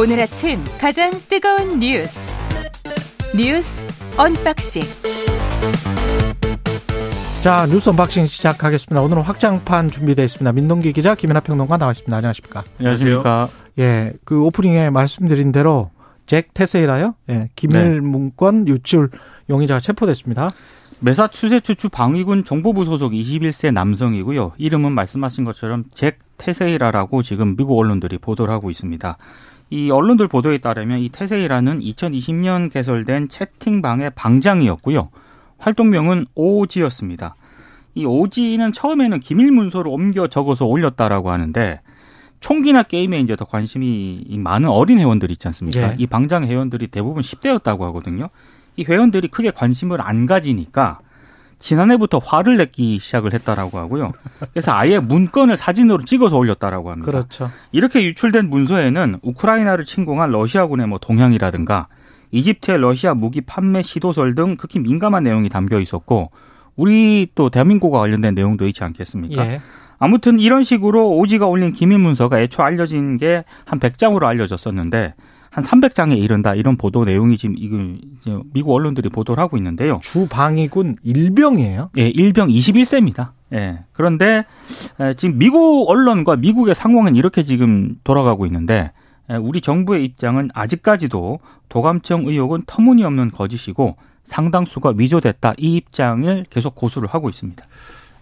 오늘 아침 가장 뜨거운 뉴스 뉴스 언박싱 자 뉴스 언박싱 시작하겠습니다. 오늘은 확장판 준비되어 있습니다. 민동기 기자 김민하 평론가 나와 있습니다. 안녕하십니까? 안녕하십니까? 예, 그 오프닝에 말씀드린 대로 잭 테세이라요. 예, 기밀 문건 유출 용의자가 체포됐습니다. 매사추세츠 주 방위군 정보부 소속 21세 남성이고요. 이름은 말씀하신 것처럼 잭 테세이라라고 지금 미국 언론들이 보도를 하고 있습니다. 이 언론들 보도에 따르면 이 테세이라는 2020년 개설된 채팅방의 방장이었고요. 활동명은 오지였습니다. 이 오지는 처음에는 기밀 문서를 옮겨 적어서 올렸다라고 하는데 총기나 게임에 이제 더 관심이 많은 어린 회원들 있지 않습니까? 예. 이 방장 회원들이 대부분 10대였다고 하거든요. 이 회원들이 크게 관심을 안 가지니까 지난해부터 화를 내기 시작을 했다라고 하고요. 그래서 아예 문건을 사진으로 찍어서 올렸다라고 합니다. 그렇죠. 이렇게 유출된 문서에는 우크라이나를 침공한 러시아군의 뭐 동향이라든가 이집트의 러시아 무기 판매 시도설 등 극히 민감한 내용이 담겨 있었고 우리 또 대한민국과 관련된 내용도 있지 않겠습니까? 예. 아무튼 이런 식으로 오지가 올린 기밀 문서가 애초 알려진 게 한 100장으로 알려졌었는데 한 300장에 이른다 이런 보도 내용이 지금 이거 이제 미국 언론들이 보도를 하고 있는데요. 주방위군 일병이에요. 예, 일병 21세입니다. 예. 그런데 에, 지금 미국 언론과 미국의 상황은 이렇게 지금 돌아가고 있는데 에, 우리 정부의 입장은 아직까지도 도감청 의혹은 터무니없는 거짓이고 상당수가 위조됐다 이 입장을 계속 고수를 하고 있습니다.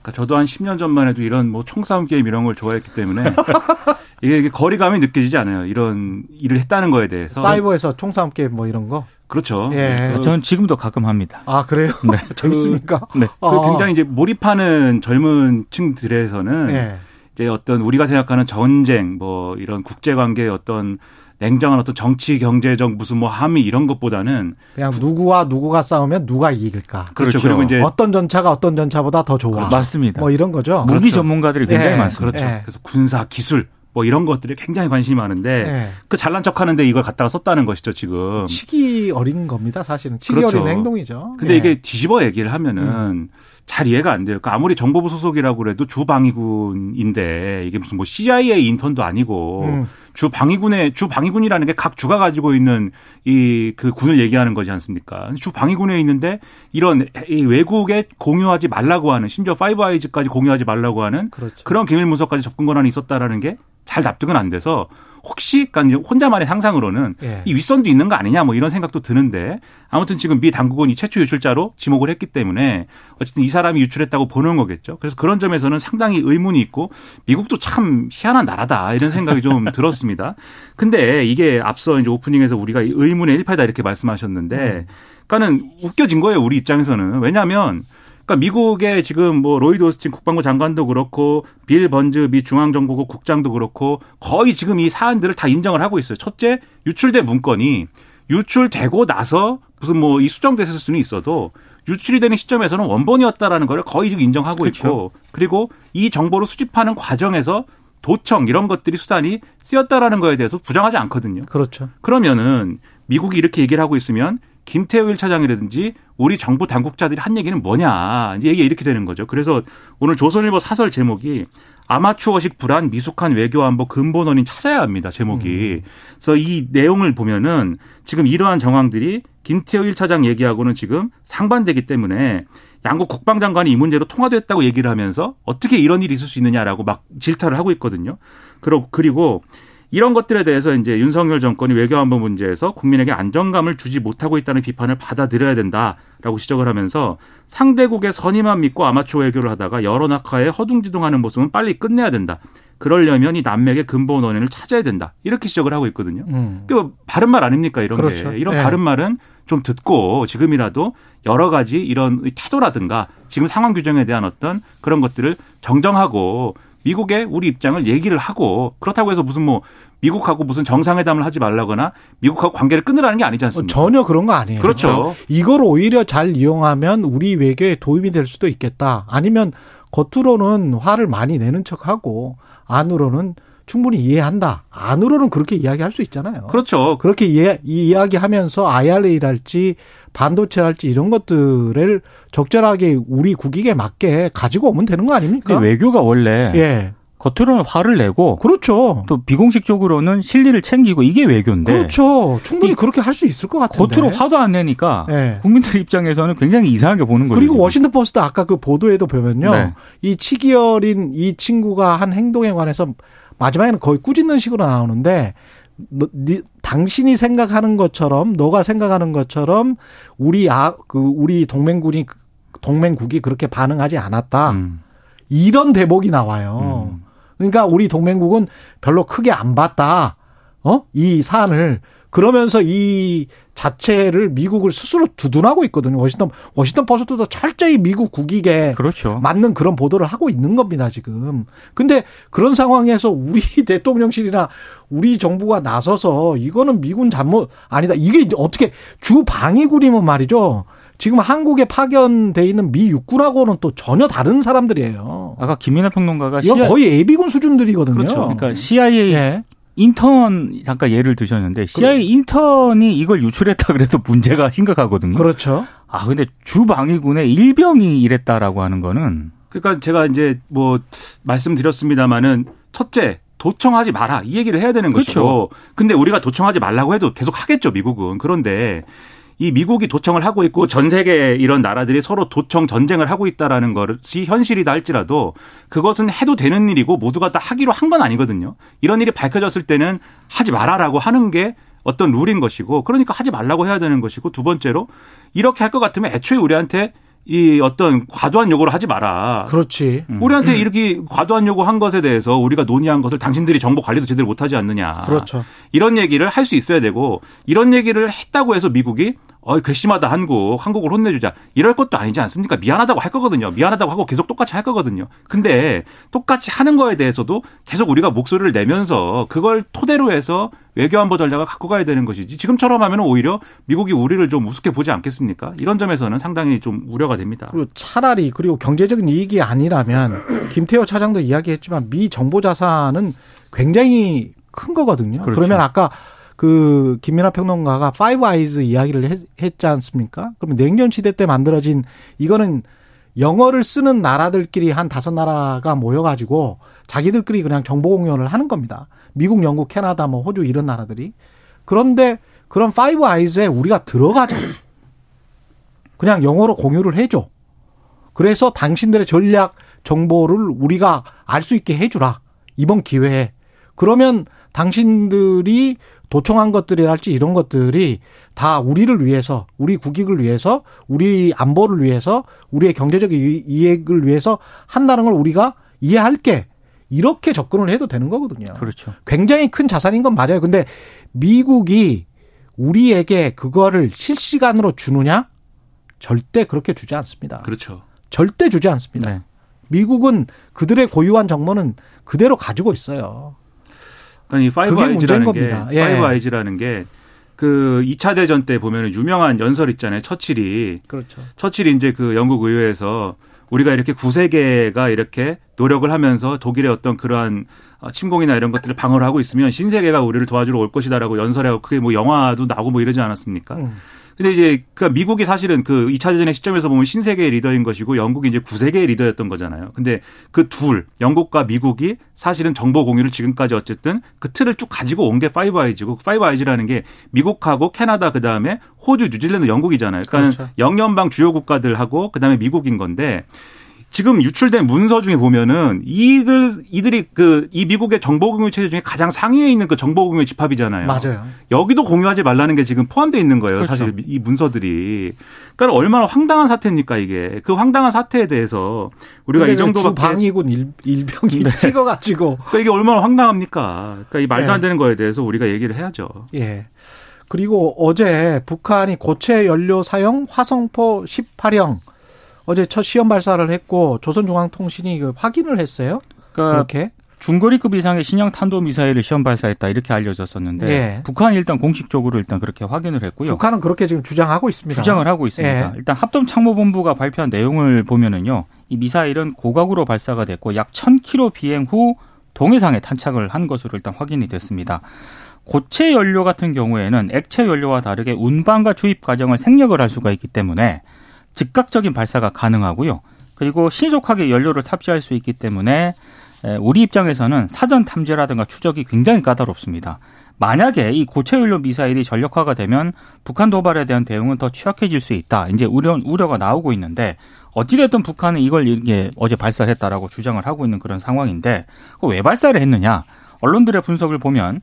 그러니까 저도 한 10년 전만 해도 이런 뭐 총싸움 게임 이런 걸 좋아했기 때문에 이게, 이게 거리감이 느껴지지 않아요. 이런 일을 했다는 거에 대해서. 사이버에서 총싸움 게임 뭐 이런 거. 그렇죠. 예. 그, 저는 지금도 가끔 합니다. 아 그래요? 네. 재밌습니까? 네. 그 아. 굉장히 이제 몰입하는 젊은 층들에서는 예. 이제 어떤 우리가 생각하는 전쟁 뭐 이런 국제 관계의 어떤 냉정한 어떤 정치 경제적 무슨 뭐 함의 이런 것보다는 그냥 누구와 누구가 싸우면 누가 이길까? 그렇죠. 그렇죠. 그리고 이제 어떤 전차가 어떤 전차보다 더 좋아. 맞습니다. 뭐 이런 거죠. 무기 그렇죠. 전문가들이 굉장히 예, 많습니다. 그렇죠. 예. 그래서 군사 기술 뭐 이런 것들이 굉장히 관심이 많은데 예. 그 잘난 척하는데 이걸 갖다가 썼다는 것이죠 지금. 치기 어린 겁니다. 사실은 치기 그렇죠. 어린 행동이죠. 근데 예. 이게 뒤집어 얘기를 하면은 잘 이해가 안 돼요. 그러니까 아무리 정보부 소속이라고 그래도 주방위군인데 이게 무슨 뭐 CIA 인턴도 아니고 음. 주방위군의 주방위군이라는 게 각 주가 가지고 있는 이 그 군을 얘기하는 거지 않습니까? 주방위군에 있는데 이런 이 외국에 공유하지 말라고 하는 심지어 Five Eyes까지 공유하지 말라고 하는 그렇죠. 그런 기밀 문서까지 접근 권한이 있었다라는 게 잘 납득은 안 돼서 혹시 그러니까 이제 혼자만의 상상으로는 예. 이 윗선도 있는 거 아니냐 뭐 이런 생각도 드는데 아무튼 지금 미 당국은 이 최초 유출자로 지목을 했기 때문에 어쨌든 이 사람이 유출했다고 보는 거겠죠. 그래서 그런 점에서는 상당히 의문이 있고 미국도 참 희한한 나라다 이런 생각이 좀 들었습니다. 근데 이게 앞서 이제 오프닝에서 우리가 이 의문의 일파다 이렇게 말씀하셨는데 그러니까는 웃겨진 거예요 우리 입장에서는 왜냐하면 그러니까 미국의 지금 뭐 로이드 오스틴 국방부 장관도 그렇고 빌 번즈 미 중앙정보국 국장도 그렇고 거의 지금 이 사안들을 다 인정을 하고 있어요. 첫째, 유출된 문건이 유출되고 나서 무슨 뭐 이 수정됐을 수는 있어도 유출이 되는 시점에서는 원본이었다라는 걸 거의 지금 인정하고 그렇죠. 있고 그리고 이 정보를 수집하는 과정에서 도청 이런 것들이 수단이 쓰였다라는 거에 대해서 부정하지 않거든요. 그렇죠. 그러면은 미국이 이렇게 얘기를 하고 있으면 김태우 1 차장이라든지 우리 정부 당국자들이 한 얘기는 뭐냐. 이제 얘기가 이렇게 되는 거죠. 그래서 오늘 조선일보 사설 제목이 아마추어식 불안 미숙한 외교안보 근본 원인 찾아야 합니다. 제목이. 그래서 이 내용을 보면은 지금 이러한 정황들이 김태우 1차장 얘기하고는 지금 상반되기 때문에 양국 국방장관이 이 문제로 통화됐다고 얘기를 하면서 어떻게 이런 일이 있을 수 있느냐라고 막 질타를 하고 있거든요. 그리고 이런 것들에 대해서 이제 윤석열 정권이 외교안보 문제에서 국민에게 안정감을 주지 못하고 있다는 비판을 받아들여야 된다라고 지적을 하면서 상대국의 선의만 믿고 아마추어 외교를 하다가 여러 낙하에 허둥지둥하는 모습은 빨리 끝내야 된다. 그러려면 이 난맥의 근본 원인을 찾아야 된다. 이렇게 지적을 하고 있거든요. 음. 그 바른 말 아닙니까 이런 그렇죠. 게 이런 예. 바른 말은 좀 듣고 지금이라도 여러 가지 이런 태도라든가 지금 상황 규정에 대한 어떤 그런 것들을 정정하고 미국의 우리 입장을 얘기를 하고 그렇다고 해서 무슨 뭐 미국하고 무슨 정상회담을 하지 말라거나 미국하고 관계를 끊으라는 게 아니지 어, 않습니까? 전혀 그런 거 아니에요. 그렇죠. 이걸 오히려 잘 이용하면 우리 외교에 도움이 될 수도 있겠다. 아니면 겉으로는 화를 많이 내는 척하고 안으로는 충분히 이해한다. 안으로는 그렇게 이야기할 수 있잖아요. 그렇죠. 그렇게 이해, 이야기하면서 IRA랄지 반도체랄지 이런 것들을 적절하게 우리 국익에 맞게 가지고 오면 되는 거 아닙니까? 외교가 원래 예. 겉으로는 화를 내고 그렇죠. 또 비공식적으로는 실리를 챙기고 이게 외교인데 그렇죠. 충분히 그렇게 할 수 있을 것 같은데. 겉으로 화도 안 내니까 네. 국민들 입장에서는 굉장히 이상하게 보는 거죠. 그리고 지금. 워싱턴 포스트 아까 그 보도에도 보면요. 네. 이 치기 어린 이 친구가 한 행동에 관해서 마지막에는 거의 꾸짖는 식으로 나오는데 너, 니, 당신이 생각하는 것처럼 너가 생각하는 것처럼 우리 아그 우리 동맹군이 동맹국이 그렇게 반응하지 않았다. 음. 이런 대목이 나와요. 음. 그러니까 우리 동맹국은 별로 크게 안 봤다. 어? 이 사안을 그러면서 이 자체를 미국을 스스로 두둔하고 있거든요. 워싱턴 워싱턴 포스트도 철저히 미국 국익에 그렇죠. 맞는 그런 보도를 하고 있는 겁니다, 지금. 근데 그런 상황에서 우리 대통령실이나 우리 정부가 나서서 이거는 미군 잘못 아니다. 이게 어떻게 주 방위군이면 말이죠. 지금 한국에 파견돼 있는 미 육군하고는 또 전혀 다른 사람들이에요. 아까 김민하 평론가가 이건 거의 예비군 수준들이거든요. 그렇죠. 그러니까 CIA 예. 인턴 잠깐 예를 드셨는데 CIA 인턴이 이걸 유출했다 그래도 문제가 심각하거든요. 그렇죠. 아 근데 주 방위군의 일병이 이랬다라고 하는 거는 그러니까 제가 이제 뭐 말씀드렸습니다마는 첫째 도청하지 마라 이 얘기를 해야 되는 그렇죠. 것이고 근데 우리가 도청하지 말라고 해도 계속 하겠죠 미국은 그런데 이 미국이 도청을 하고 있고 전 세계 이런 나라들이 서로 도청 전쟁을 하고 있다라는 것이 현실이다 할지라도 그것은 해도 되는 일이고 모두가 다 하기로 한 건 아니거든요. 이런 일이 밝혀졌을 때는 하지 마라라고 하는 게 어떤 룰인 것이고 그러니까 하지 말라고 해야 되는 것이고 두 번째로 이렇게 할 것 같으면 애초에 우리한테 이 어떤 과도한 요구를 하지 마라. 그렇지. 우리한테 이렇게 과도한 요구한 것에 대해서 우리가 논의한 것을 당신들이 정보 관리도 제대로 못하지 않느냐. 그렇죠. 이런 얘기를 할 수 있어야 되고 이런 얘기를 했다고 해서 미국이 어 괘씸하다 한국 한국을 혼내주자 이럴 것도 아니지 않습니까? 미안하다고 할 거거든요. 미안하다고 하고 계속 똑같이 할 거거든요. 근데 똑같이 하는 거에 대해서도 계속 우리가 목소리를 내면서 그걸 토대로 해서 외교안보 전략을 갖고 가야 되는 것이지 지금처럼 하면 오히려 미국이 우리를 좀 우습게 보지 않겠습니까? 이런 점에서는 상당히 좀 우려가 됩니다. 그리고 차라리 그리고 경제적인 이익이 아니라면 김태호 차장도 이야기했지만 미 정보 자산은 굉장히 큰 거거든요. 그렇죠. 그러면 아까 그 김민하 평론가가 Five Eyes 이야기를 했, 했지 않습니까? 그러면 냉전 시대 때 만들어진 이거는 영어를 쓰는 나라들끼리 한 다섯 나라가 모여가지고 자기들끼리 그냥 정보 공유를 하는 겁니다. 미국, 영국, 캐나다, 뭐 호주 이런 나라들이. 그런데 그런 Five Eyes에 우리가 들어가자. 그냥 영어로 공유를 해줘. 그래서 당신들의 전략 정보를 우리가 알 수 있게 해주라. 이번 기회에. 그러면 당신들이 도청한 것들이랄지 이런 것들이 다 우리를 위해서, 우리 국익을 위해서, 우리 안보를 위해서, 우리의 경제적 이- 이익을 위해서 한다는 걸 우리가 이해할게. 이렇게 접근을 해도 되는 거거든요. 그렇죠. 굉장히 큰 자산인 건 맞아요. 근데 미국이 우리에게 그거를 실시간으로 주느냐? 절대 그렇게 주지 않습니다. 그렇죠. 절대 주지 않습니다. 네. 미국은 그들의 고유한 정보는 그대로 가지고 있어요. 그러니까 이 Five 그게 문제인 Eyes라는 게 겁니다. 예. Five Eyes라는 게 그 2차 대전 때 보면은 유명한 연설 있잖아요. 처칠이 그렇죠. 처칠이 이제 그 영국 의회에서 우리가 이렇게 구세계가 이렇게 노력을 하면서 독일의 어떤 그러한 어, 침공이나 이런 것들을 방어를 하고 있으면 신세계가 우리를 도와주러 올 것이다라고 연설하고 그게 뭐 영화도 나오고 뭐 이러지 않았습니까? 음. 근데 이제 그 미국이 사실은 그 2차 대전의 시점에서 보면 신세계의 리더인 것이고 영국이 이제 구세계의 리더였던 거잖아요. 근데 그 둘, 영국과 미국이 사실은 정보 공유를 지금까지 어쨌든 그 틀을 쭉 가지고 온 게 Five Eyes고 Five Eyes라는 게 미국하고 캐나다 그다음에 호주, 뉴질랜드, 영국이잖아요. 그러니까 그렇죠. 영연방 주요 국가들하고 그다음에 미국인 건데 지금 유출된 문서 중에 보면은 이들 이들이 그 이 미국의 정보 공유 체제 중에 가장 상위에 있는 그 정보 공유 집합이잖아요. 맞아요. 여기도 공유하지 말라는 게 지금 포함되어 있는 거예요. 그렇죠. 사실 이 문서들이. 그러니까 얼마나 황당한 사태입니까 이게. 그 황당한 사태에 대해서 우리가 이 정도밖에 방위군 일, 일병이 네. 찍어가지고 그러니까 이게 얼마나 황당합니까? 그러니까 이 말도 네. 안 되는 거에 대해서 우리가 얘기를 해야죠. 예. 그리고 어제 북한이 고체 연료 사용 화성포 18형 어제 첫 시험 발사를 했고 조선중앙통신이 그 확인을 했어요. 그러니까 그렇게. 중거리급 이상의 신형 탄도 미사일을 시험 발사했다 이렇게 알려졌었는데 예. 북한이 일단 공식적으로 일단 그렇게 확인을 했고요. 북한은 그렇게 지금 주장하고 있습니다. 주장을 하고 있습니다. 예. 일단 합동 참모본부가 발표한 내용을 보면은요, 이 미사일은 고각으로 발사가 됐고 약 1,000km 비행 후 동해상에 탄착을 한 것으로 일단 확인이 됐습니다. 고체 연료 같은 경우에는 액체 연료와 다르게 운반과 주입 과정을 생략을 할 수가 있기 때문에 즉각적인 발사가 가능하고요. 그리고 신속하게 연료를 탑재할 수 있기 때문에 우리 입장에서는 사전 탐지라든가 추적이 굉장히 까다롭습니다. 만약에 이 고체 연료 미사일이 전력화가 되면 북한 도발에 대한 대응은 더 취약해질 수 있다. 이제 우려 우려가 나오고 있는데 어찌됐든 북한은 이걸 이게 어제 발사했다라고 주장을 하고 있는 그런 상황인데 왜 발사를 했느냐? 언론들의 분석을 보면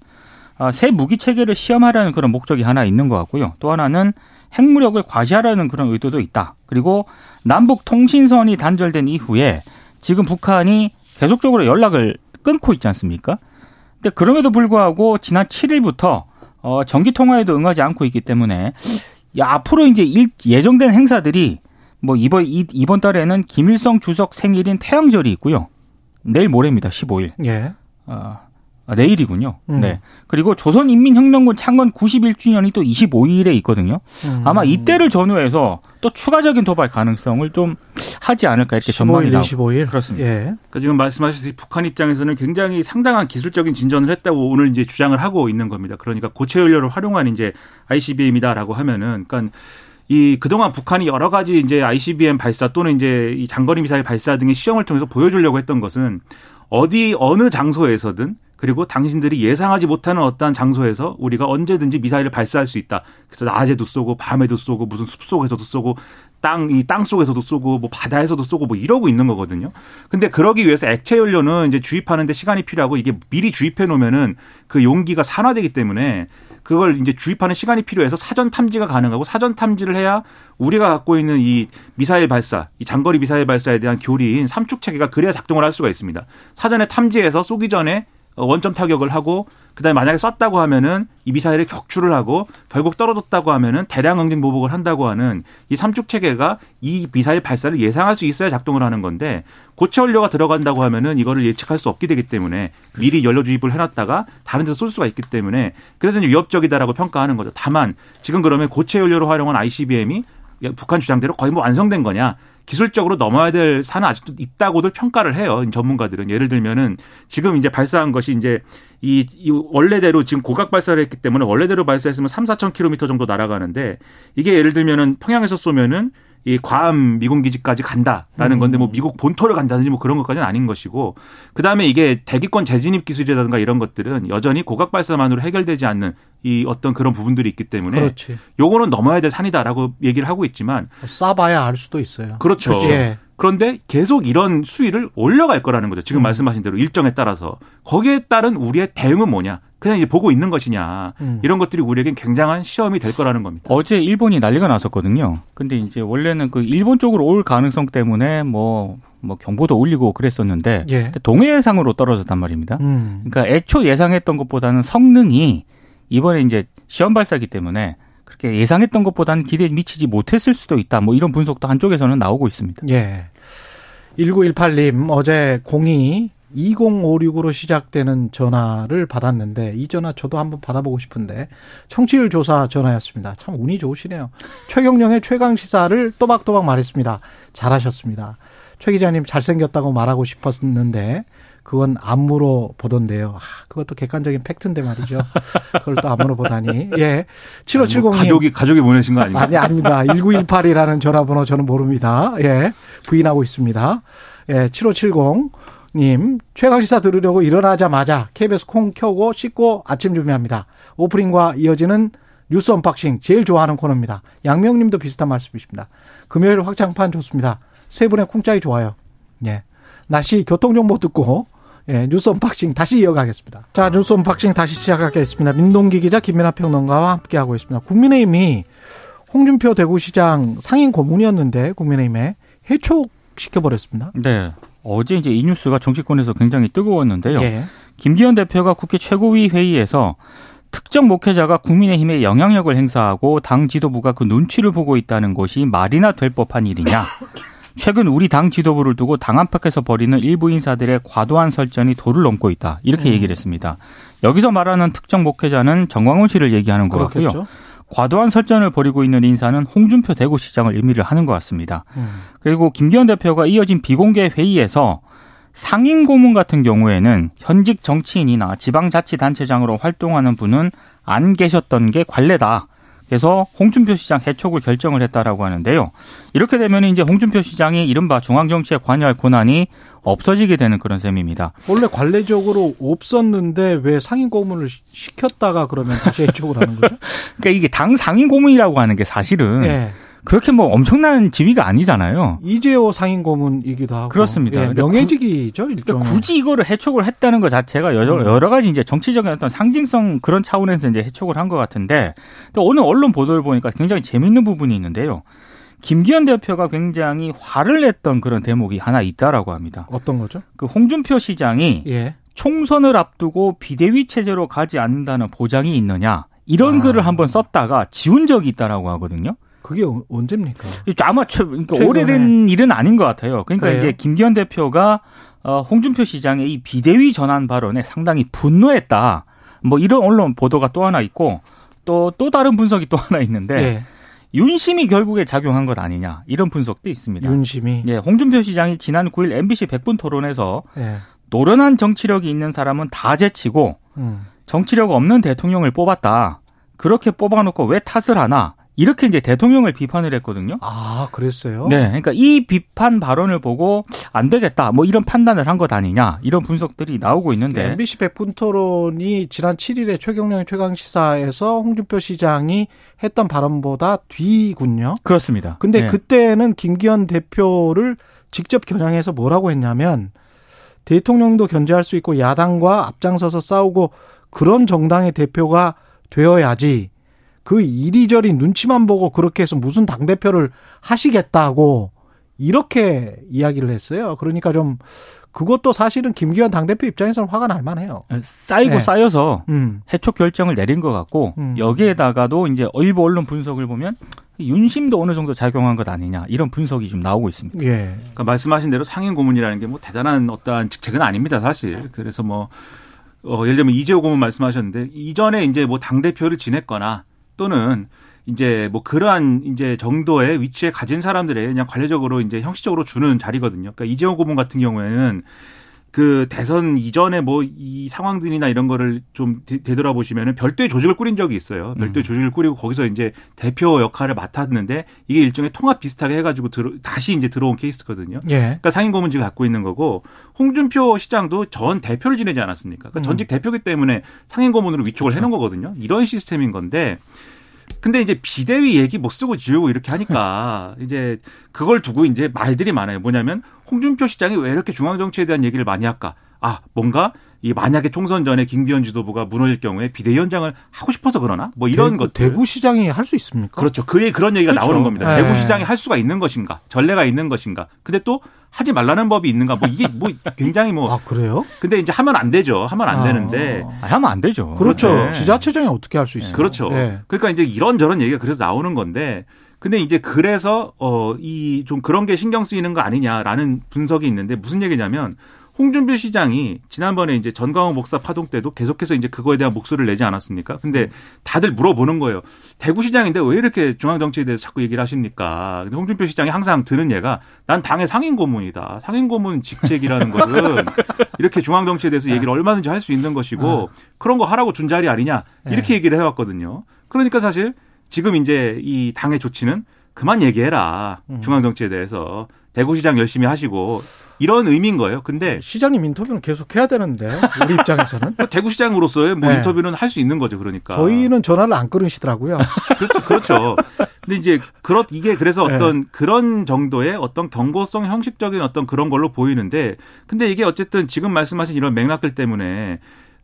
아, 새 무기 체계를 시험하려는 그런 목적이 하나 있는 것 같고요. 또 하나는 핵무력을 과시하라는 그런 의도도 있다. 그리고 남북 통신선이 단절된 이후에 지금 북한이 계속적으로 연락을 끊고 있지 않습니까? 근데 그럼에도 불구하고 지난 7일부터 어, 전기 통화에도 응하지 않고 있기 때문에 야, 앞으로 이제 일, 예정된 행사들이 뭐 이번 이, 이번 달에는 김일성 주석 생일인 태양절이 있고요. 내일 모레입니다. 15일. 예. 어, 아, 내일이군요. 음. 네. 그리고 조선인민혁명군 창건 91주년이 또 25일에 있거든요. 음. 아마 이때를 전후해서 또 추가적인 도발 가능성을 좀 하지 않을까 이렇게 전망이 15일, 나오고 25일. 그렇습니다. 예. 그러니까 지금 말씀하셨듯이 북한 입장에서는 굉장히 상당한 기술적인 진전을 했다고 오늘 이제 주장을 하고 있는 겁니다. 그러니까 고체 연료를 활용한 이제 ICBM이다라고 하면은 그러니까 이 그동안 북한이 여러 가지 이제 ICBM 발사 또는 이제 이 장거리 미사일 발사 등의 시험을 통해서 보여주려고 했던 것은 어디 어느 장소에서든 그리고 당신들이 예상하지 못하는 어떠한 장소에서 우리가 언제든지 미사일을 발사할 수 있다. 그래서 낮에도 쏘고 밤에도 쏘고 무슨 숲 속에서도 쏘고 땅 이 땅 속에서도 쏘고 뭐 바다에서도 쏘고 뭐 이러고 있는 거거든요. 근데 그러기 위해서 액체 연료는 이제 주입하는데 시간이 필요하고 이게 미리 주입해 놓으면은 그 용기가 산화되기 때문에 그걸 이제 주입하는 시간이 필요해서 사전 탐지가 가능하고 사전 탐지를 해야 우리가 갖고 있는 이 미사일 발사, 이 장거리 미사일 발사에 대한 교리인 삼축 체계가 그래야 작동을 할 수가 있습니다. 사전에 탐지해서 쏘기 전에 원점 타격을 하고 그다음에 만약에 쐈다고 하면은 이 미사일을 격추를 하고 결국 떨어졌다고 하면은 대량 응징 보복을 한다고 하는 이 삼축 체계가 이 미사일 발사를 예상할 수 있어야 작동을 하는 건데 고체 연료가 들어간다고 하면은 이거를 예측할 수 없게 되기 때문에 미리 연료 주입을 해놨다가 다른 데서 쏠 수가 있기 때문에 그래서 이제 위협적이다라고 평가하는 거죠. 다만 지금 그러면 고체 연료를 활용한 ICBM이 북한 주장대로 거의 뭐 완성된 거냐? 기술적으로 넘어야 될 산은 아직도 있다고들 평가를 해요. 전문가들은 예를 들면은 지금 이제 발사한 것이 이제 이, 이 원래대로 지금 고각 발사를 했기 때문에 원래대로 발사했으면 3, 4천 킬로미터 정도 날아가는데 이게 예를 들면은 평양에서 쏘면은 이 괌 미군 기지까지 간다라는 건데 뭐 미국 본토를 간다든지 뭐 그런 것까지는 아닌 것이고 그다음에 이게 대기권 재진입 기술이라든가 이런 것들은 여전히 고각 발사만으로 해결되지 않는 이 어떤 그런 부분들이 있기 때문에 그렇지. 요거는 넘어야 될 산이다라고 얘기를 하고 있지만 쏴봐야 알 수도 있어요. 그렇죠. 예. 그런데 계속 이런 수위를 올려갈 거라는 거죠. 지금 음. 말씀하신 대로 일정에 따라서 거기에 따른 우리의 대응은 뭐냐? 그냥 이제 보고 있는 것이냐? 음. 이런 것들이 우리에겐 굉장한 시험이 될 거라는 겁니다. 어제 일본이 난리가 났었거든요. 근데 이제 원래는 그 일본 쪽으로 올 가능성 때문에 뭐, 뭐 경보도 울리고 그랬었는데 예. 동해상으로 떨어졌단 말입니다. 음. 그러니까 애초 예상했던 것보다는 성능이 이번에 이제 시험 발사기 때문에 그렇게 예상했던 것보다는 기대에 미치지 못했을 수도 있다. 뭐 이런 분석도 한쪽에서는 나오고 있습니다. 예. 1918님, 어제 02 2056으로 시작되는 전화를 받았는데 이 전화 저도 한번 받아보고 싶은데 청취율 조사 전화였습니다. 참 운이 좋으시네요. 최경령의 최강 시사를 또박또박 말했습니다. 잘하셨습니다. 최 기자님 잘생겼다고 말하고 싶었는데 그건 안 물어보던데요. 아, 그것도 객관적인 팩트인데 말이죠. 그걸 또 안 물어보다니. 예. 7570님. 뭐 가족이 가족이 보내신 거 아닌가요? 아니, 아닙니다. 1918이라는 전화번호 저는 모릅니다. 예. 부인하고 있습니다. 예, 7570님, 최강시사 들으려고 일어나자마자 KBS 콩 켜고 씻고 아침 준비합니다. 오프닝과 이어지는 뉴스 언박싱 제일 좋아하는 코너입니다. 양명님도 비슷한 말씀이십니다. 금요일 확장판 좋습니다. 세 분의 쿵짝이 좋아요. 예. 날씨 교통정보 듣고 예, 뉴스 언박싱 다시 이어가겠습니다. 자, 뉴스 언박싱 다시 시작하겠습니다. 민동기 기자 김민하 평론가와 함께하고 있습니다. 국민의힘이 홍준표 대구시장 상임 고문이었는데 국민의힘에 해촉시켜버렸습니다. 네. 어제 이제 이 뉴스가 정치권에서 굉장히 뜨거웠는데요. 예. 김기현 대표가 국회 최고위 회의에서 특정 목회자가 국민의힘에 영향력을 행사하고 당 지도부가 그 눈치를 보고 있다는 것이 말이나 될 법한 일이냐. 최근 우리 당 지도부를 두고 당 안팎에서 벌이는 일부 인사들의 과도한 설전이 도를 넘고 있다. 이렇게 음. 얘기를 했습니다. 여기서 말하는 특정 목회자는 정광훈 씨를 얘기하는. 그렇겠죠. 과도한 설전을 벌이고 있는 인사는 홍준표 대구시장을 의미를 하는 것 같습니다. 음. 그리고 김기현 대표가 이어진 비공개 회의에서 상임 고문 같은 경우에는 현직 정치인이나 지방자치단체장으로 활동하는 분은 안 계셨던 게 관례다. 그래서 홍준표 시장 해촉을 결정을 했다라고 하는데요. 이렇게 되면 이제 홍준표 시장이 이른바 중앙 정치에 관여할 권한이 없어지게 되는 그런 셈입니다. 원래 관례적으로 없었는데 왜 상임 고문을 시켰다가 그러면 다시 해촉을 하는 거죠? 그러니까 이게 당 상임 고문이라고 하는 게 사실은 네. 그렇게 뭐 엄청난 지위가 아니잖아요. 이재호 상임 고문이기도 하고 그렇습니다. 예, 명예직이죠 일종. 그러니까 굳이 이거를 해촉을 했다는 것 자체가 여러, 음. 여러 가지 이제 정치적인 어떤 상징성 그런 차원에서 이제 해촉을 한 것 같은데 또 오늘 언론 보도를 보니까 굉장히 재밌는 부분이 있는데요. 김기현 대표가 굉장히 화를 냈던 그런 대목이 하나 있다라고 합니다. 어떤 거죠? 그 홍준표 시장이 예. 총선을 앞두고 비대위 체제로 가지 않는다는 보장이 있느냐 이런 아. 글을 한번 썼다가 지운 적이 있다라고 하거든요. 그게 어- 언제입니까? 아마 최, 그러니까 최근에. 오래된 일은 아닌 것 같아요. 그러니까 그래요? 이제 김기현 대표가 어, 홍준표 시장의 이 비대위 전환 발언에 상당히 분노했다. 뭐 이런 언론 보도가 또 하나 있고 또또 다른 분석이 또 하나 있는데 예. 윤심이 결국에 작용한 것 아니냐 이런 분석도 있습니다. 윤심이. 예, 홍준표 시장이 지난 9일 MBC 100분 토론에서 예. 노련한 정치력이 있는 사람은 다 제치고 음. 정치력 없는 대통령을 뽑았다. 그렇게 뽑아놓고 왜 탓을 하나? 이렇게 이제 대통령을 비판을 했거든요. 아 그랬어요. 네, 그러니까 이 비판 발언을 보고 안 되겠다, 뭐 이런 판단을 한 것 아니냐 이런 분석들이 나오고 있는데 MBC 100분 토론이 지난 7일에 최경영의 최강 시사에서 홍준표 시장이 했던 발언보다 뒤군요. 그렇습니다. 근데 네. 그때는 김기현 대표를 직접 겨냥해서 뭐라고 했냐면 대통령도 견제할 수 있고 야당과 앞장서서 싸우고 그런 정당의 대표가 되어야지 그 이리저리 눈치만 보고 그렇게 해서 무슨 당대표를 하시겠다고 이렇게 이야기를 했어요. 그러니까 좀 그것도 사실은 김기현 당대표 입장에서는 화가 날 만해요. 쌓이고 네. 쌓여서 음. 해촉 결정을 내린 것 같고 음. 여기에다가도 이제 일부 언론 분석을 보면 윤심도 어느 정도 작용한 것 아니냐 이런 분석이 좀 나오고 있습니다. 예. 그러니까 말씀하신 대로 상임 고문이라는 게 뭐 대단한 어떠한 직책은 아닙니다, 사실. 그래서 뭐, 어, 예를 들면 이재호 고문 말씀하셨는데, 이전에 이제 뭐 당 대표를 지냈거나 또는 이제 뭐 그러한 이제 정도의 위치에 가진 사람들의 그냥 관례적으로 이제 형식적으로 주는 자리거든요. 그러니까 이재호 고문 같은 경우에는 그 대선 이전에 뭐 이 상황들이나 이런 거를 좀 되- 되돌아보시면은 별도의 조직을 꾸린 적이 있어요. 별도의 조직을 꾸리고 거기서 이제 대표 역할을 맡았는데 이게 일종의 통합 비슷하게 해가지고 들어, 다시 이제 들어온 케이스거든요. 예. 그러니까 상임고문직을 갖고 있는 거고 홍준표 시장도 전 대표를 지내지 않았습니까? 그러니까 음. 전직 대표기 때문에 상임고문으로 위촉을 해놓은 거거든요. 이런 시스템인 건데 근데 이제 비대위 얘기 못 쓰고 지우고 이렇게 하니까 이제 그걸 두고 이제 말들이 많아요. 뭐냐면 홍준표 시장이 왜 이렇게 중앙 정치에 대한 얘기를 많이 할까? 아, 뭔가 이 만약에 총선 전에 김기현 지도부가 무너질 경우에 비대위원장을 하고 싶어서 그러나? 뭐 이런 것들. 대구시장이 할 수 있습니까? 그렇죠. 그의 그런 얘기가 그렇죠. 나오는 겁니다. 네. 대구시장이 할 수가 있는 것인가? 전례가 있는 것인가? 근데 또 하지 말라는 법이 있는가? 뭐 이게 뭐 굉장히 뭐 아 그래요? 근데 이제 하면 안 되죠. 하면 안 아. 되는데 아, 하면 안 되죠. 그렇죠. 네. 지자체장이 어떻게 할 수 있어요? 그렇죠. 예. 그러니까 이제 이런 저런 얘기가 그래서 나오는 건데 근데 이제 그래서 어 이 좀 그런 게 신경 쓰이는 거 아니냐라는 분석이 있는데 무슨 얘기냐면 홍준표 시장이 지난번에 이제 전광호 목사 파동 때도 계속해서 이제 그거에 대한 목소리를 내지 않았습니까? 근데 다들 물어보는 거예요. 대구시장인데 왜 이렇게 중앙정치에 대해서 자꾸 얘기를 하십니까? 근데 홍준표 시장이 항상 드는 얘가 난 당의 상임고문이다. 상임고문 직책이라는 것은 이렇게 중앙정치에 대해서 얘기를 얼마든지 할 수 있는 것이고 그런 거 하라고 준 자리 아니냐 이렇게 얘기를 해왔거든요. 그러니까 사실 지금 이제 이 당의 조치는 그만 얘기해라. 중앙정치에 대해서. 대구시장 열심히 하시고 이런 의미인 거예요. 근데 시장님 인터뷰는 계속 해야 되는데 우리 입장에서는 또 대구시장으로서의 뭐 네. 인터뷰는 할 수 있는 거죠. 그러니까. 저희는 전화를 안 끊으시더라고요. 그렇죠. 그렇죠. 근데 이제 그렇 이게 그래서 네. 어떤 그런 정도의 어떤 경고성 형식적인 어떤 그런 걸로 보이는데 근데 이게 어쨌든 지금 말씀하신 이런 맥락들 때문에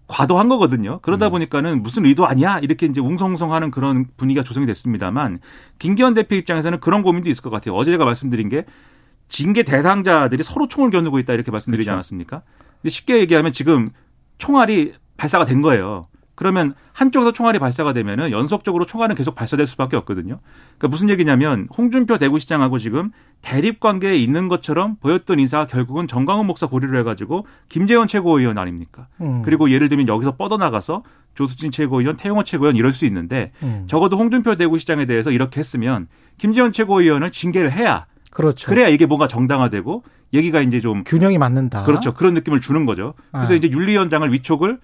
과도한 거거든요. 그러다 음. 보니까는 무슨 의도 아니야? 이렇게 이제 웅성웅성하는 그런 분위기가 조성이 됐습니다만 김기현 대표 입장에서는 그런 고민도 있을 것 같아요. 어제 제가 말씀드린 게 징계 대상자들이 서로 총을 겨누고 있다 이렇게 말씀드리지 그렇죠. 않았습니까? 근데 쉽게 얘기하면 지금 총알이 발사가 된 거예요. 그러면 한쪽에서 총알이 발사가 되면은 연속적으로 총알은 계속 발사될 수밖에 없거든요. 그러니까 무슨 얘기냐면 홍준표 대구시장하고 지금 대립 관계에 있는 것처럼 보였던 인사가 결국은 정광훈 목사 고리로 해가지고 김재원 최고위원 아닙니까? 음. 그리고 예를 들면 여기서 뻗어나가서 조수진 최고위원, 태용호 최고위원 이럴 수 있는데 음. 적어도 홍준표 대구시장에 대해서 이렇게 했으면 김재원 최고위원을 징계를 해야 그렇죠. 그래야 이게 뭔가 정당화되고 얘기가 이제 좀 균형이 맞는다. 그렇죠. 그런 느낌을 주는 거죠. 그래서 아. 이제 윤리위원장을 위촉을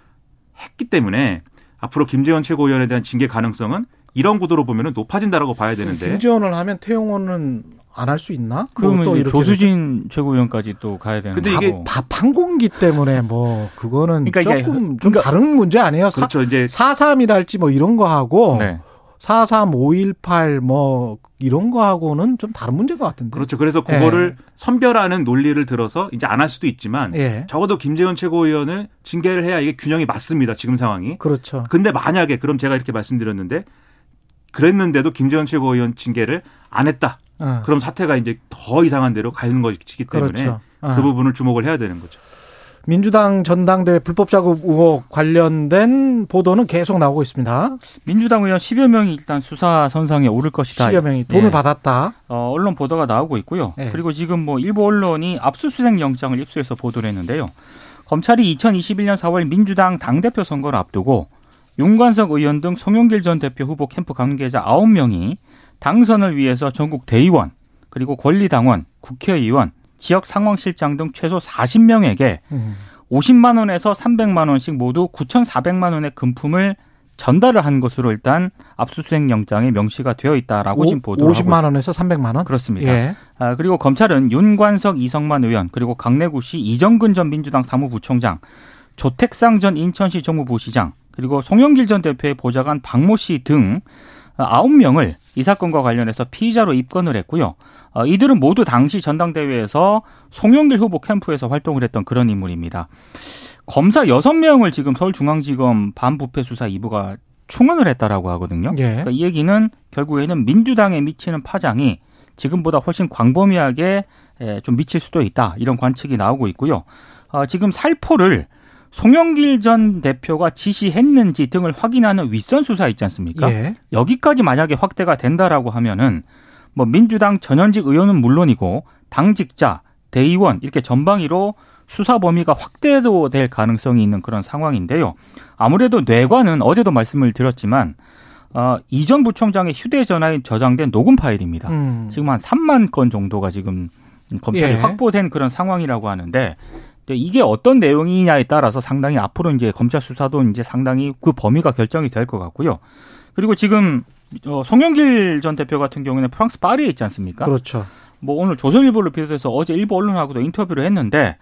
했기 때문에 앞으로 김재원 최고위원에 대한 징계 가능성은 이런 구도로 보면은 높아진다라고 봐야 되는데 김지원을 하면 태용호는 안 할 수 있나? 그러면 뭐 이제 조수진 최고위원까지 또 가야 되는 근데. 이게 다 판공기 때문에 뭐 그거는 그러니까 조금 좀 그러니까- 다른 문제 아니에요? 그렇죠. 이제 4.3이랄지 뭐 이런 거 하고 네. 4.3, 5.18 뭐 이런 거 하고는 좀 다른 문제인 것 같은데. 그렇죠. 그래서 그거를 선별하는 논리를 들어서 이제 안 할 수도 있지만 예. 적어도 김재원 최고위원을 징계를 해야 이게 균형이 맞습니다. 지금 상황이. 그렇죠. 근데 만약에 그럼 제가 이렇게 말씀드렸는데 그랬는데도 김재원 최고위원 징계를 안 했다. 어. 그럼 사태가 이제 더 이상한 데로 가는 것이기 때문에 그렇죠. 어. 그 부분을 주목을 해야 되는 거죠. 민주당 전당대회 불법 자금 의혹 관련된 보도는 계속 나오고 있습니다. 민주당 의원 10여 명이 일단 수사 선상에 오를 것이다. 10여 명이 돈을 예. 받았다. 어, 언론 보도가 나오고 있고요. 예. 그리고 지금 뭐 일부 언론이 압수수색 영장을 입수해서 보도를 했는데요. 검찰이 2021년 4월 민주당 당대표 선거를 앞두고 윤관석 의원 등 송영길 전 대표 후보 캠프 관계자 9명이 당선을 위해서 전국 대의원, 그리고 권리당원, 국회의원, 지역 상황실장 등 최소 40명에게 음. 50만 원에서 300만 원씩 모두 9,400만 원의 금품을 전달을 한 것으로 일단 압수수색 영장에 명시가 되어 있다라고 지금 보도를 하고 50만 있습니다. 원에서 300만 원? 그렇습니다. 예. 아, 그리고 검찰은 윤관석, 이성만 의원, 그리고 강내구시 이정근 전 민주당 사무부총장, 조택상 전 인천시 정무부시장, 그리고 송영길 전 대표의 보좌관 박모 씨등 아홉 명을 이 사건과 관련해서 피의자로 입건을 했고요. 어, 이들은 모두 당시 전당대회에서 송영길 후보 캠프에서 활동을 했던 그런 인물입니다. 검사 여섯 명을 지금 서울중앙지검 반부패 수사 2부가 충원을 했다라고 하거든요. 예. 그러니까 이 얘기는 결국에는 민주당에 미치는 파장이 지금보다 훨씬 광범위하게 에, 좀 미칠 수도 있다 이런 관측이 나오고 있고요. 어, 지금 살포를 송영길 전 대표가 지시했는지 등을 확인하는 윗선 수사 있지 않습니까? 예. 여기까지 만약에 확대가 된다라고 하면은 뭐 민주당 전현직 의원은 물론이고 당직자, 대의원 이렇게 전방위로 수사 범위가 확대도 될 가능성이 있는 그런 상황인데요. 아무래도 뇌관은 어제도 말씀을 드렸지만 어, 이전 부총장의 휴대전화에 저장된 녹음 파일입니다. 음. 지금 한 3만 건 정도가 지금 검찰이 예. 확보된 그런 상황이라고 하는데 이게 어떤 내용이냐에 따라서 상당히 앞으로 이제 검찰 수사도 이제 상당히 그 범위가 결정이 될 것 같고요. 그리고 지금 어, 송영길 전 대표 같은 경우는 프랑스 파리에 있지 않습니까? 그렇죠. 뭐 오늘 조선일보를 비롯해서 어제 일부 언론하고도 인터뷰를 했는데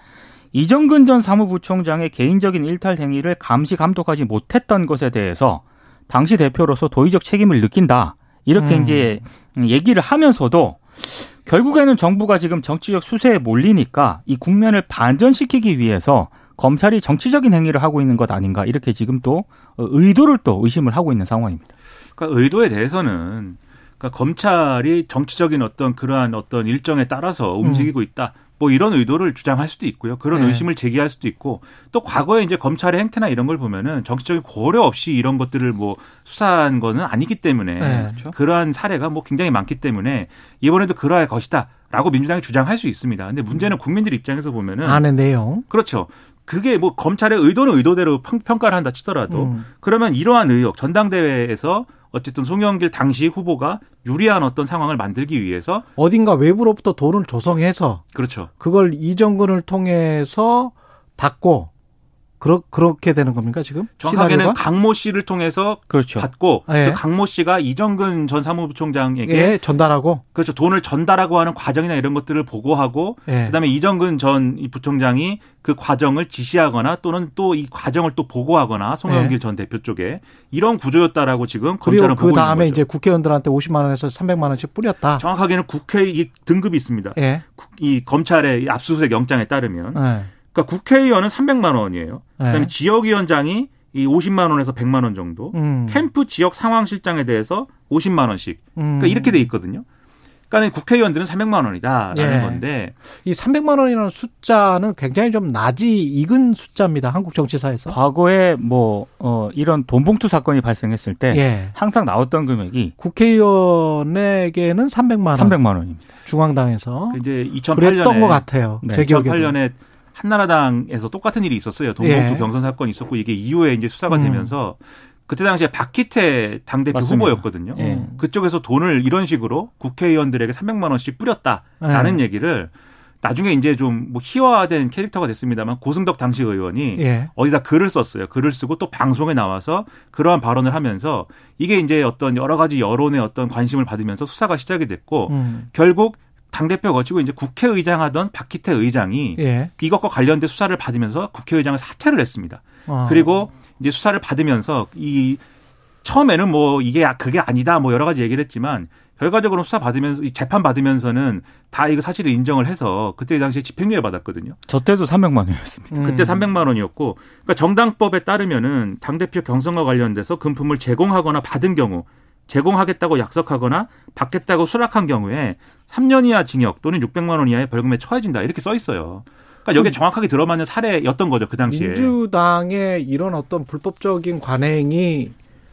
이정근 전 사무부총장의 개인적인 일탈 행위를 감시 감독하지 못했던 것에 대해서 당시 대표로서 도의적 책임을 느낀다. 이렇게 음. 이제 얘기를 하면서도 결국에는 정부가 지금 정치적 수세에 몰리니까 이 국면을 반전시키기 위해서 검찰이 정치적인 행위를 하고 있는 것 아닌가 이렇게 지금 또 의도를 또 의심을 하고 있는 상황입니다. 그러니까 의도에 대해서는 그러니까 검찰이 정치적인 어떤 그러한 어떤 일정에 따라서 움직이고 있다. 뭐 이런 의도를 주장할 수도 있고요. 그런 네. 의심을 제기할 수도 있고 또 과거에 이제 검찰의 행태나 이런 걸 보면은 정치적인 고려 없이 이런 것들을 뭐 수사한 거는 아니기 때문에 네. 그러한 사례가 뭐 굉장히 많기 때문에 이번에도 그러할 것이다라고 민주당이 주장할 수 있습니다. 근데 문제는 국민들 입장에서 보면은 안의 내용. 그렇죠. 그게 뭐 검찰의 의도는 의도대로 평, 평가를 한다 치더라도 음. 그러면 이러한 의혹 전당대회에서 어쨌든 송영길 당시 후보가 유리한 어떤 상황을 만들기 위해서 어딘가 외부로부터 돈을 조성해서 그렇죠. 그걸 이정근을 통해서 받고 그렇 그렇게 되는 겁니까 지금? 정확하게는 시나리오가? 강모 씨를 통해서 그렇죠. 받고 예. 그 강모 씨가 이정근 전 사무부총장에게 예, 전달하고 그렇죠 돈을 전달하고 하는 과정이나 이런 것들을 보고하고 예. 그다음에 이정근 전이 부총장이 그 과정을 지시하거나 또는 또 이 과정을 또 보고하거나 송영길 예. 전 대표 쪽에 이런 구조였다라고 지금 검찰은 그 보고 다음에 있는 거죠. 이제 국회의원들한테 50만 원에서 300만 원씩 뿌렸다. 정확하게는 국회 이 등급이 있습니다. 예. 국- 이 검찰의 이 압수수색 영장에 따르면 예. 그러니까 국회의원은 300만 원이에요. 그다음에 예. 지역위원장이 이 50만 원에서 100만 원 정도. 음. 캠프 지역 상황실장에 대해서 50만 원씩. 음. 그러니까 이렇게 돼 있거든요. 그러니까 국회의원들은 300만 원이다라는 예. 건데 이 300만 원이라는 숫자는 굉장히 좀 낮이 익은 숫자입니다. 한국 정치사에서. 과거에 뭐 어, 이런 돈봉투 사건이 발생했을 때 예. 항상 나왔던 금액이 국회의원에게는 300만 원. 300만 원입니다. 중앙당에서 그 이제 2008년에 그랬던 것 같아요. 네, 제 기억에. 2008년에 한나라당에서 똑같은 일이 있었어요. 동봉투 예. 경선 사건이 있었고 이게 이후에 이제 수사가 음. 되면서 그때 당시에 박희태 당대표 맞습니다. 후보였거든요. 예. 음. 그쪽에서 돈을 이런 식으로 국회의원들에게 300만 원씩 뿌렸다라는 네. 얘기를 나중에 이제 좀 뭐 희화화된 캐릭터가 됐습니다만 고승덕 당시 의원이 예. 어디다 글을 썼어요. 글을 쓰고 또 방송에 나와서 그러한 발언을 하면서 이게 이제 어떤 여러 가지 여론의 어떤 관심을 받으면서 수사가 시작이 됐고 음. 결국 당대표 거치고 이제 국회의장 하던 박기태 의장이 예. 이것과 관련된 수사를 받으면서 국회의장을 사퇴를 했습니다. 어. 그리고 이제 수사를 받으면서 이 처음에는 뭐 이게 그게 아니다 뭐 여러 가지 얘기를 했지만 결과적으로 수사 받으면서 이 재판 받으면서는 다 이거 사실을 인정을 해서 그때 당시에 집행유예 받았거든요. 저 때도 300만 원이었습니다. 음. 그때 300만 원이었고 그러니까 정당법에 따르면은 당 대표 경선과 관련돼서 금품을 제공하거나 받은 경우 제공하겠다고 약속하거나 받겠다고 수락한 경우에 3년 이하 징역 또는 600만 원 이하의 벌금에 처해진다 이렇게 써 있어요. 그러니까 여기 에 정확하게 들어맞는 사례였던 거죠 그 당시에. 민주당의 이런 어떤 불법적인 관행이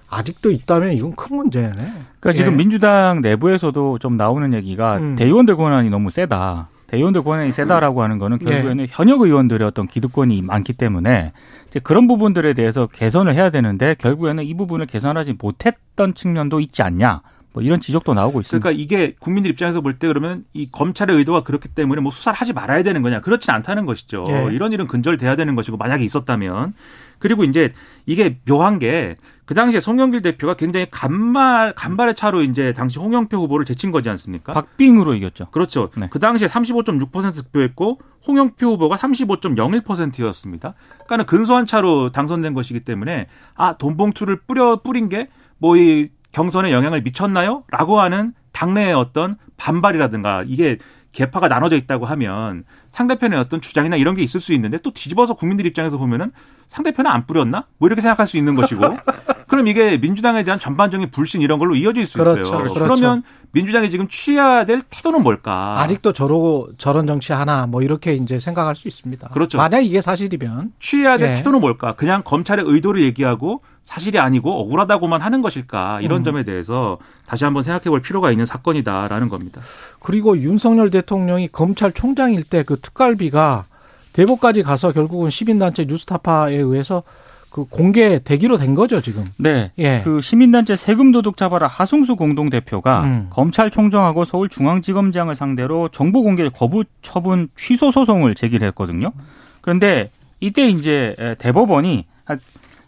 아직도 있다면 이건 큰 문제네. 그러니까 지금 예. 민주당 내부에서도 좀 나오는 얘기가 음. 대의원들 권한이 너무 세다. 대의원들 권한이 세다라고 하는 거는 예. 결국에는 현역 의원들의 어떤 기득권이 많기 때문에 그런 부분들에 대해서 개선을 해야 되는데 결국에는 이 부분을 개선하지 못했던 측면도 있지 않냐. 뭐 이런 지적도 나오고 있습니다. 그러니까 이게 국민들 입장에서 볼 때 그러면 이 검찰의 의도가 그렇기 때문에 뭐 수사를 하지 말아야 되는 거냐 그렇지 않다는 것이죠. 예. 이런 일은 근절돼야 되는 것이고 만약에 있었다면 그리고 이제 이게 묘한 게 그 당시에 송영길 대표가 굉장히 간말 간발의 차로 이제 당시 홍영표 후보를 제친 거지 않습니까? 박빙으로 이겼죠. 그렇죠. 네. 그 당시에 35.6% 득표했고 홍영표 후보가 35.01%였습니다. 그러니까는 근소한 차로 당선된 것이기 때문에 아 돈 봉투를 뿌려 뿌린 게 뭐이 경선에 영향을 미쳤나요? 라고 하는 당내의 어떤 반발이라든가 이게 개파가 나눠져 있다고 하면 상대편의 어떤 주장이나 이런 게 있을 수 있는데 또 뒤집어서 국민들 입장에서 보면은 상대편은 안 뿌렸나? 뭐 이렇게 생각할 수 있는 것이고 그럼 이게 민주당에 대한 전반적인 불신 이런 걸로 이어질 수 그렇죠. 있어요. 그렇죠. 그러면 민주당이 지금 취해야 될 태도는 뭘까? 아직도 저러고 저런 정치 하나 뭐 이렇게 이제 생각할 수 있습니다. 그렇죠. 만약 이게 사실이면 취해야 될 예. 태도는 뭘까? 그냥 검찰의 의도를 얘기하고 사실이 아니고 억울하다고만 하는 것일까? 이런 음. 점에 대해서 다시 한번 생각해 볼 필요가 있는 사건이다라는 겁니다. 그리고 윤석열 대통령이 검찰총장일 때 그 특갈비가 대법까지 가서 결국은 시민단체 뉴스타파에 의해서 그 공개 되기로 된 거죠 지금. 네. 예. 그 시민단체 세금 도둑 잡아라 하승수 공동 대표가 음. 검찰총장하고 서울중앙지검장을 상대로 정보 공개 거부 처분 취소 소송을 제기를 했거든요. 그런데 이때 이제 대법원이 아,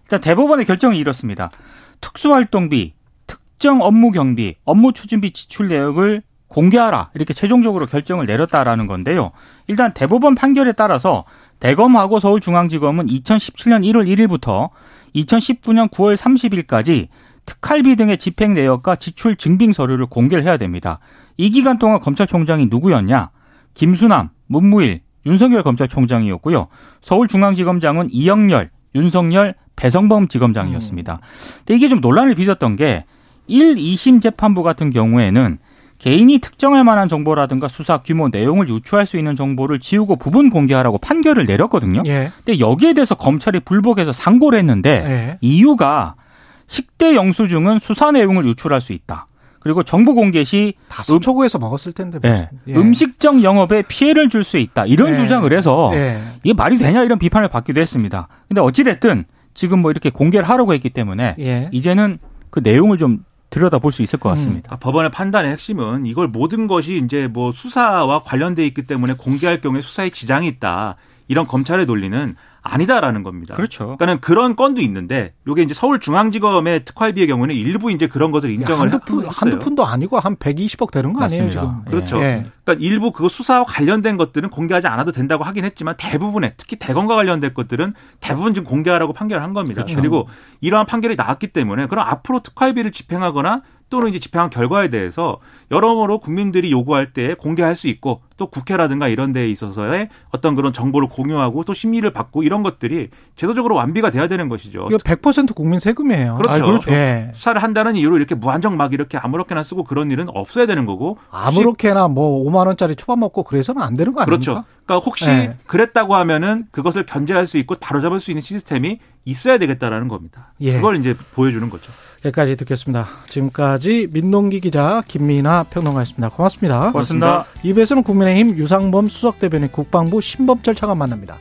일단 대법원의 결정이 이렇습니다. 특수활동비, 특정 업무 경비, 업무 추진비 지출 내역을 공개하라 이렇게 최종적으로 결정을 내렸다라는 건데요. 일단 대법원 판결에 따라서 대검하고 서울중앙지검은 2017년 1월 1일부터 2019년 9월 30일까지 특활비 등의 집행 내역과 지출 증빙 서류를 공개를 해야 됩니다. 이 기간 동안 검찰총장이 누구였냐? 김수남, 문무일, 윤석열 검찰총장이었고요. 서울중앙지검장은 이영렬, 윤석열, 배성범 지검장이었습니다. 근데 이게 좀 논란을 빚었던 게 1, 2심 재판부 같은 경우에는 개인이 특정할 만한 정보라든가 수사 규모 내용을 유추할 수 있는 정보를 지우고 부분 공개하라고 판결을 내렸거든요. 예. 근데 여기에 대해서 검찰이 불복해서 상고를 했는데 예. 이유가 식대 영수증은 수사 내용을 유출할 수 있다. 그리고 정보 공개 시다 서초구에서 먹었을 텐데 예, 무슨. 예. 음식적 영업에 피해를 줄 수 있다. 이런 예. 주장을 해서 예. 이게 말이 되냐 이런 비판을 받기도 했습니다. 근데 어찌 됐든 지금 뭐 이렇게 공개를 하려고 했기 때문에 예. 이제는 그 내용을 좀 들여다볼 수 있을 것 같습니다. 그러니까 법원의 판단의 핵심은 이걸 모든 것이 이제 뭐 수사와 관련돼 있기 때문에 공개할 경우에 수사에 지장이 있다. 이런 검찰의 논리는 아니다라는 겁니다. 그렇죠. 그러니까는 그런 건도 있는데 요게 이제 서울중앙지검의 특활비의 경우는 일부 이제 그런 것을 인정을 한두 푼. 한두 푼도 아니고 한 120억 되는 거 아니에요, 맞습니다. 지금. 그렇죠. 예. 그러니까 일부 그 수사와 관련된 것들은 공개하지 않아도 된다고 하긴 했지만 대부분의 특히 대검과 관련된 것들은 대부분 지금 공개하라고 판결을 한 겁니다. 그렇죠. 그리고 이러한 판결이 나왔기 때문에 그럼 앞으로 특활비를 집행하거나 또는 이제 집행한 결과에 대해서 여러모로 국민들이 요구할 때 공개할 수 있고 또 국회라든가 이런 데에 있어서의 어떤 그런 정보를 공유하고 또 심의를 받고 이런 것들이 제도적으로 완비가 돼야 되는 것이죠. 이거 100% 국민 세금이에요. 그렇죠. 아, 그렇죠. 예. 수사를 한다는 이유로 이렇게 무한정 막 이렇게 아무렇게나 쓰고 그런 일은 없어야 되는 거고 아무렇게나 뭐 5만 원짜리 초밥 먹고 그래서는 안 되는 거 아닙니까? 그렇죠. 그러니까 혹시 네. 그랬다고 하면은 그것을 견제할 수 있고 바로잡을 수 있는 시스템이 있어야 되겠다라는 겁니다. 예. 그걸 이제 보여주는 거죠. 여기까지 듣겠습니다. 지금까지 민동기 기자 김민아 평론가였습니다. 고맙습니다. 고맙습니다. 이부에서는 국민의힘 유상범 수석대변인 국방부 신범철 차관 만납니다.